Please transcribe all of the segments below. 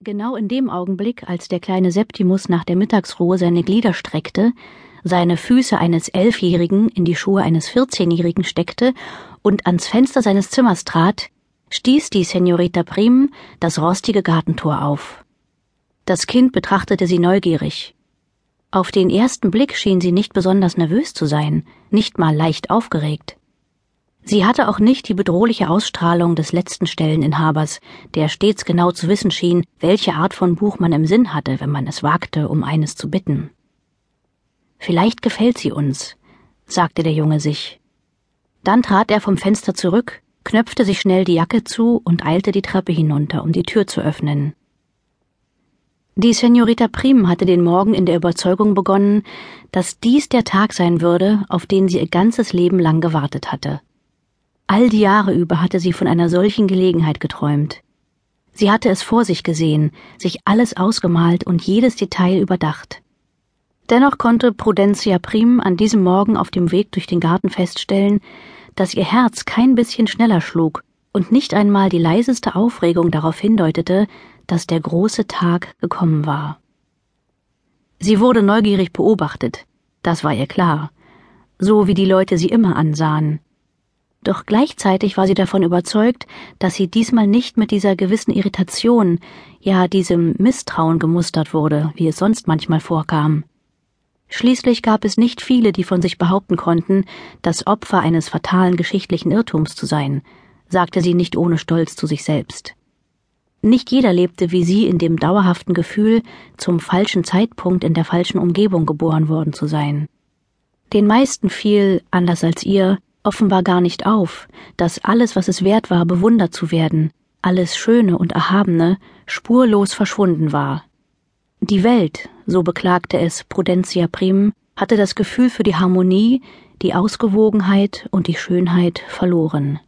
Genau in dem Augenblick, als der kleine Septimus nach der Mittagsruhe seine Glieder streckte, seine Füße eines Elfjährigen in die Schuhe eines Vierzehnjährigen steckte und ans Fenster seines Zimmers trat, stieß die Senorita Prim das rostige Gartentor auf. Das Kind betrachtete sie neugierig. Auf den ersten Blick schien sie nicht besonders nervös zu sein, nicht mal leicht aufgeregt. Sie hatte auch nicht die bedrohliche Ausstrahlung des letzten Stelleninhabers, der stets genau zu wissen schien, welche Art von Buch man im Sinn hatte, wenn man es wagte, um eines zu bitten. Vielleicht gefällt sie uns, sagte der Junge sich. Dann trat er vom Fenster zurück, knöpfte sich schnell die Jacke zu und eilte die Treppe hinunter, um die Tür zu öffnen. Die Senorita Prim hatte den Morgen in der Überzeugung begonnen, dass dies der Tag sein würde, auf den sie ihr ganzes Leben lang gewartet hatte. All die Jahre über hatte sie von einer solchen Gelegenheit geträumt. Sie hatte es vor sich gesehen, sich alles ausgemalt und jedes Detail überdacht. Dennoch konnte Prudencia Prim an diesem Morgen auf dem Weg durch den Garten feststellen, dass ihr Herz kein bisschen schneller schlug und nicht einmal die leiseste Aufregung darauf hindeutete, dass der große Tag gekommen war. Sie wurde neugierig beobachtet, das war ihr klar, so wie die Leute sie immer ansahen. Doch gleichzeitig war sie davon überzeugt, dass sie diesmal nicht mit dieser gewissen Irritation, ja diesem Misstrauen gemustert wurde, wie es sonst manchmal vorkam. Schließlich gab es nicht viele, die von sich behaupten konnten, das Opfer eines fatalen geschichtlichen Irrtums zu sein, sagte sie nicht ohne Stolz zu sich selbst. Nicht jeder lebte wie sie in dem dauerhaften Gefühl, zum falschen Zeitpunkt in der falschen Umgebung geboren worden zu sein. Den meisten fiel, anders als ihr, offenbar gar nicht auf, dass alles, was es wert war, bewundert zu werden, alles Schöne und Erhabene, spurlos verschwunden war. Die Welt, so beklagte es Prudentia Prim, hatte das Gefühl für die Harmonie, die Ausgewogenheit und die Schönheit verloren.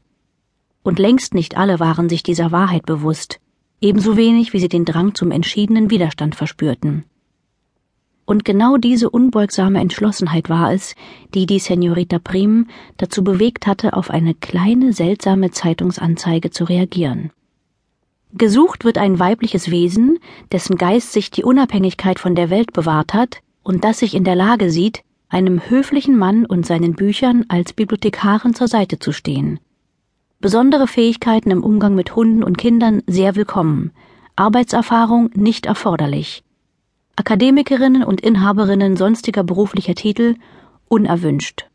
Und längst nicht alle waren sich dieser Wahrheit bewusst, ebenso wenig wie sie den Drang zum entschiedenen Widerstand verspürten. Und genau diese unbeugsame Entschlossenheit war es, die die Senorita Prim dazu bewegt hatte, auf eine kleine, seltsame Zeitungsanzeige zu reagieren. Gesucht wird ein weibliches Wesen, dessen Geist sich die Unabhängigkeit von der Welt bewahrt hat und das sich in der Lage sieht, einem höflichen Mann und seinen Büchern als Bibliothekarin zur Seite zu stehen. Besondere Fähigkeiten im Umgang mit Hunden und Kindern sehr willkommen, Arbeitserfahrung nicht erforderlich. Akademikerinnen und Inhaberinnen sonstiger beruflicher Titel unerwünscht.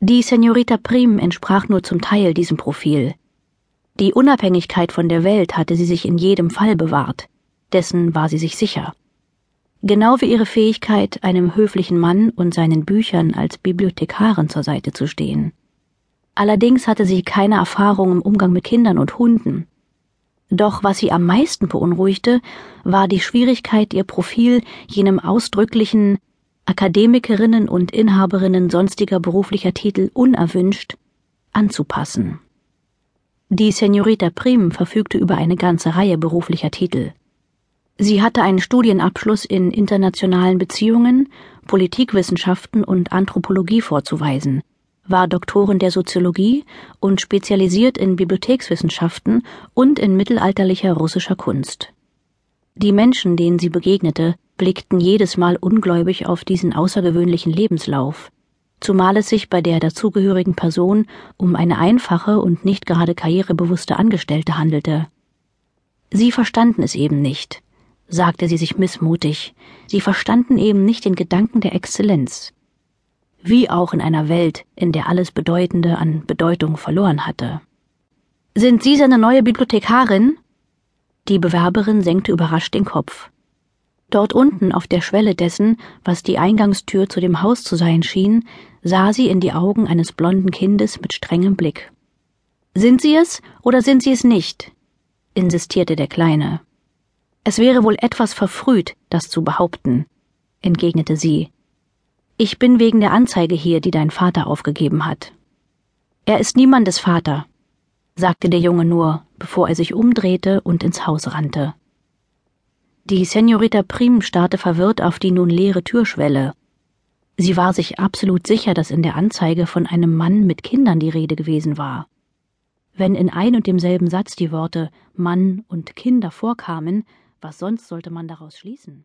Die Senorita Prim entsprach nur zum Teil diesem Profil. Die Unabhängigkeit von der Welt hatte sie sich in jedem Fall bewahrt, dessen war sie sich sicher. Genau wie ihre Fähigkeit, einem höflichen Mann und seinen Büchern als Bibliothekarin zur Seite zu stehen. Allerdings hatte sie keine Erfahrung im Umgang mit Kindern und Hunden, doch was sie am meisten beunruhigte, war die Schwierigkeit, ihr Profil jenem ausdrücklichen Akademikerinnen und Inhaberinnen sonstiger beruflicher Titel unerwünscht anzupassen. Die Senorita Prim verfügte über eine ganze Reihe beruflicher Titel. Sie hatte einen Studienabschluss in internationalen Beziehungen, Politikwissenschaften und Anthropologie vorzuweisen, war Doktorin der Soziologie und spezialisiert in Bibliothekswissenschaften und in mittelalterlicher russischer Kunst. Die Menschen, denen sie begegnete, blickten jedes Mal ungläubig auf diesen außergewöhnlichen Lebenslauf, zumal es sich bei der dazugehörigen Person um eine einfache und nicht gerade karrierebewusste Angestellte handelte. Sie verstanden es eben nicht, sagte sie sich missmutig, sie verstanden eben nicht den Gedanken der Exzellenz wie auch in einer Welt, in der alles Bedeutende an Bedeutung verloren hatte. Sind Sie seine neue Bibliothekarin? Die Bewerberin senkte überrascht den Kopf. Dort unten auf der Schwelle dessen, was die Eingangstür zu dem Haus zu sein schien, sah sie in die Augen eines blonden Kindes mit strengem Blick. Sind Sie es oder sind Sie es nicht? insistierte der Kleine. Es wäre wohl etwas verfrüht, das zu behaupten, entgegnete sie, ich bin wegen der Anzeige hier, die dein Vater aufgegeben hat. Er ist niemandes Vater, sagte der Junge nur, bevor er sich umdrehte und ins Haus rannte. Die Senorita Prim starrte verwirrt auf die nun leere Türschwelle. Sie war sich absolut sicher, dass in der Anzeige von einem Mann mit Kindern die Rede gewesen war. Wenn in ein und demselben Satz die Worte Mann und Kinder vorkamen, was sonst sollte man daraus schließen?